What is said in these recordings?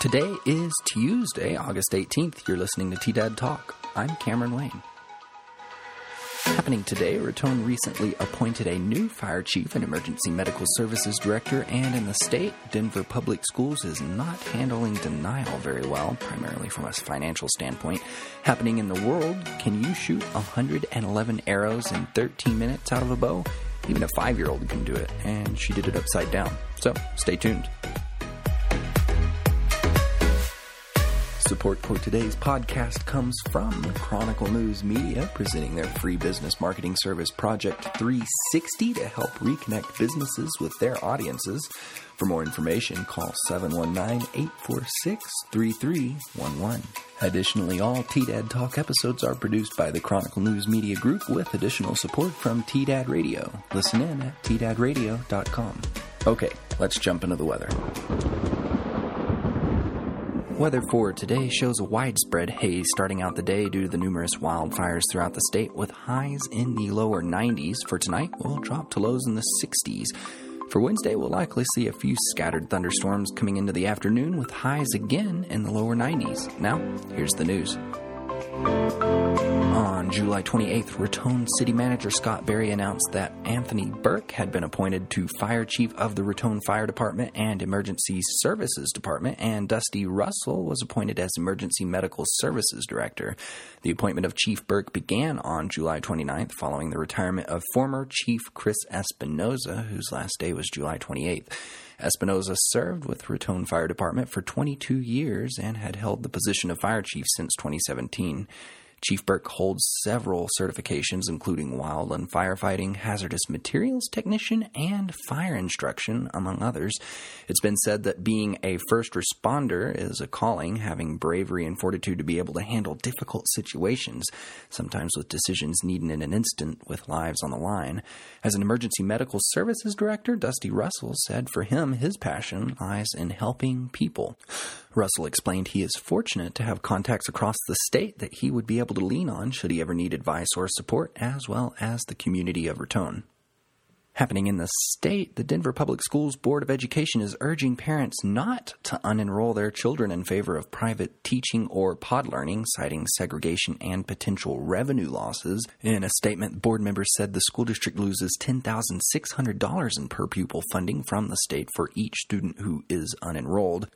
Today is Tuesday, August 18th. You're listening to TDAD Talk. I'm Cameron Wayne. Happening today, Raton recently appointed a new fire chief and emergency medical services director, and in the state, Denver Public Schools is not handling denial very well, primarily from a financial standpoint. Happening in the world, can you shoot 111 arrows in 13 minutes out of a bow? Even a five year old can do it, and she did it upside down. So stay tuned. Support for today's podcast comes from Chronicle News Media, presenting their free business marketing service Project 360 to help reconnect businesses with their audiences. For more information, call 719 846 3311. Additionally, all TDAD Talk episodes are produced by the Chronicle News Media Group with additional support from TDAD Radio. Listen in at tdadradio.com. Okay, let's jump into the weather. Weather for today shows a widespread haze starting out the day due to the numerous wildfires throughout the state, with highs in the lower 90s. For tonight, we'll drop to lows in the 60s. For Wednesday, we'll likely see a few scattered thunderstorms coming into the afternoon, with highs again in the lower 90s. Now, here's the news. On July 28th, Raton City Manager Scott Berry announced that Anthony Burke had been appointed to Fire Chief of the Raton Fire Department and Emergency Services Department, and Dusty Russell was appointed as Emergency Medical Services Director. The appointment of Chief Burke began on July 29th following the retirement of former Chief Chris Espinoza, whose last day was July 28th. Espinoza served with Raton Fire Department for 22 years and had held the position of fire chief since 2017. Chief Burke holds several certifications, including wildland firefighting, hazardous materials technician, and fire instruction, among others. It's been said that being a first responder is a calling, having bravery and fortitude to be able to handle difficult situations, sometimes with decisions needed in an instant with lives on the line. As an emergency medical services director, Dusty Russell said for him, his passion lies in helping people. Russell explained he is fortunate to have contacts across the state that he would be able to lean on should he ever need advice or support, as well as the community of Raton. Happening in the state, the Denver Public Schools Board of Education is urging parents not to unenroll their children in favor of private teaching or pod learning, citing segregation and potential revenue losses. In a statement, board members said the school district loses $10,600 in per pupil funding from the state for each student who is unenrolled.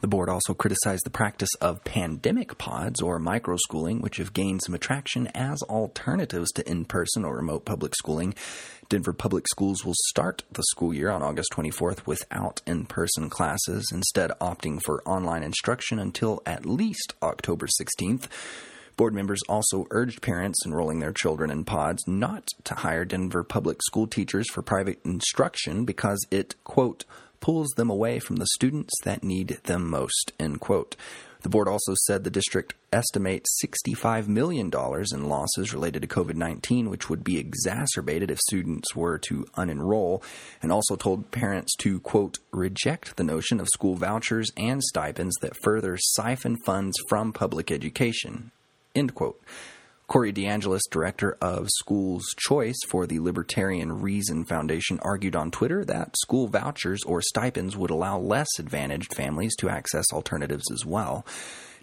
The board also criticized the practice of pandemic pods or microschooling, which have gained some attraction as alternatives to in person or remote public schooling. Denver Public Schools will start the school year on August 24th without in person classes, instead, opting for online instruction until at least October 16th. Board members also urged parents enrolling their children in pods not to hire Denver public school teachers for private instruction because it, quote, pulls them away from the students that need them most, end quote. The board also said the district estimates $65 million in losses related to COVID 19, which would be exacerbated if students were to unenroll, and also told parents to, quote, reject the notion of school vouchers and stipends that further siphon funds from public education, end quote. Corey DeAngelis, director of Schools Choice for the Libertarian Reason Foundation, argued on Twitter that school vouchers or stipends would allow less advantaged families to access alternatives as well.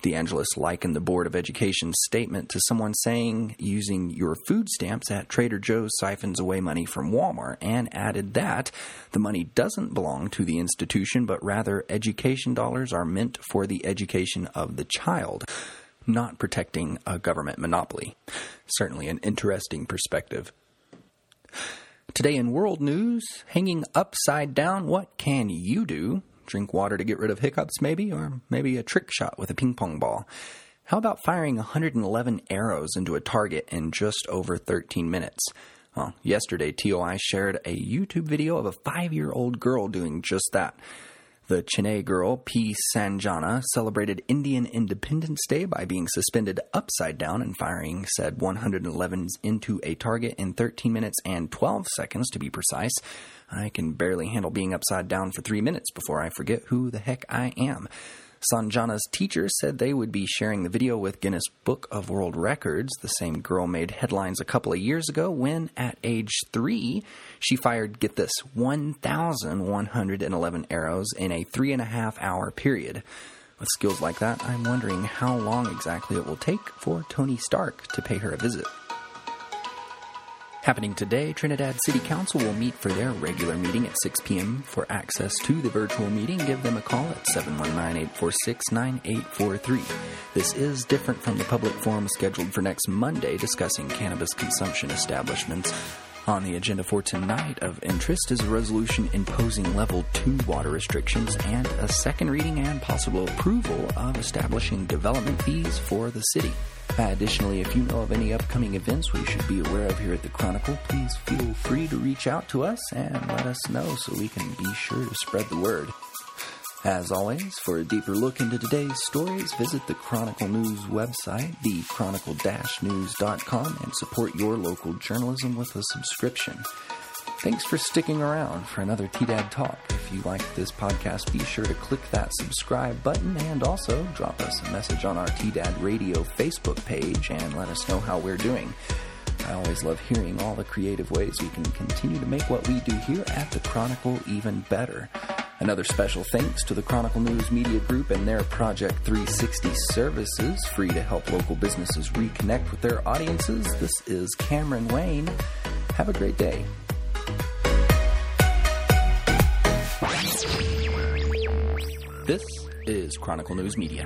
DeAngelis likened the Board of Education's statement to someone saying using your food stamps at Trader Joe's siphons away money from Walmart and added that the money doesn't belong to the institution, but rather education dollars are meant for the education of the child not protecting a government monopoly. Certainly an interesting perspective. Today in world news, hanging upside down, what can you do? Drink water to get rid of hiccups, maybe, or maybe a trick shot with a ping pong ball. How about firing 111 arrows into a target in just over 13 minutes? Well, yesterday, TOI shared a YouTube video of a five year old girl doing just that. The Chennai girl, P. Sanjana, celebrated Indian Independence Day by being suspended upside down and firing said 111s into a target in 13 minutes and 12 seconds, to be precise. I can barely handle being upside down for three minutes before I forget who the heck I am. Sanjana's teacher said they would be sharing the video with Guinness Book of World Records. The same girl made headlines a couple of years ago when, at age three, she fired, get this, 1,111 arrows in a three and a half hour period. With skills like that, I'm wondering how long exactly it will take for Tony Stark to pay her a visit. Happening today, Trinidad City Council will meet for their regular meeting at 6 p.m. For access to the virtual meeting, give them a call at 719-846-9843. This is different from the public forum scheduled for next Monday discussing cannabis consumption establishments. On the agenda for tonight of interest is a resolution imposing level 2 water restrictions and a second reading and possible approval of establishing development fees for the city. Additionally, if you know of any upcoming events we should be aware of here at the Chronicle, please feel free to reach out to us and let us know so we can be sure to spread the word. As always, for a deeper look into today's stories, visit the Chronicle News website, thechronicle-news.com, and support your local journalism with a subscription. Thanks for sticking around for another TDAD Talk. If you like this podcast, be sure to click that subscribe button and also drop us a message on our TDAD Radio Facebook page and let us know how we're doing. I always love hearing all the creative ways we can continue to make what we do here at the Chronicle even better. Another special thanks to the Chronicle News Media Group and their Project 360 services, free to help local businesses reconnect with their audiences. This is Cameron Wayne. Have a great day. This is Chronicle News Media.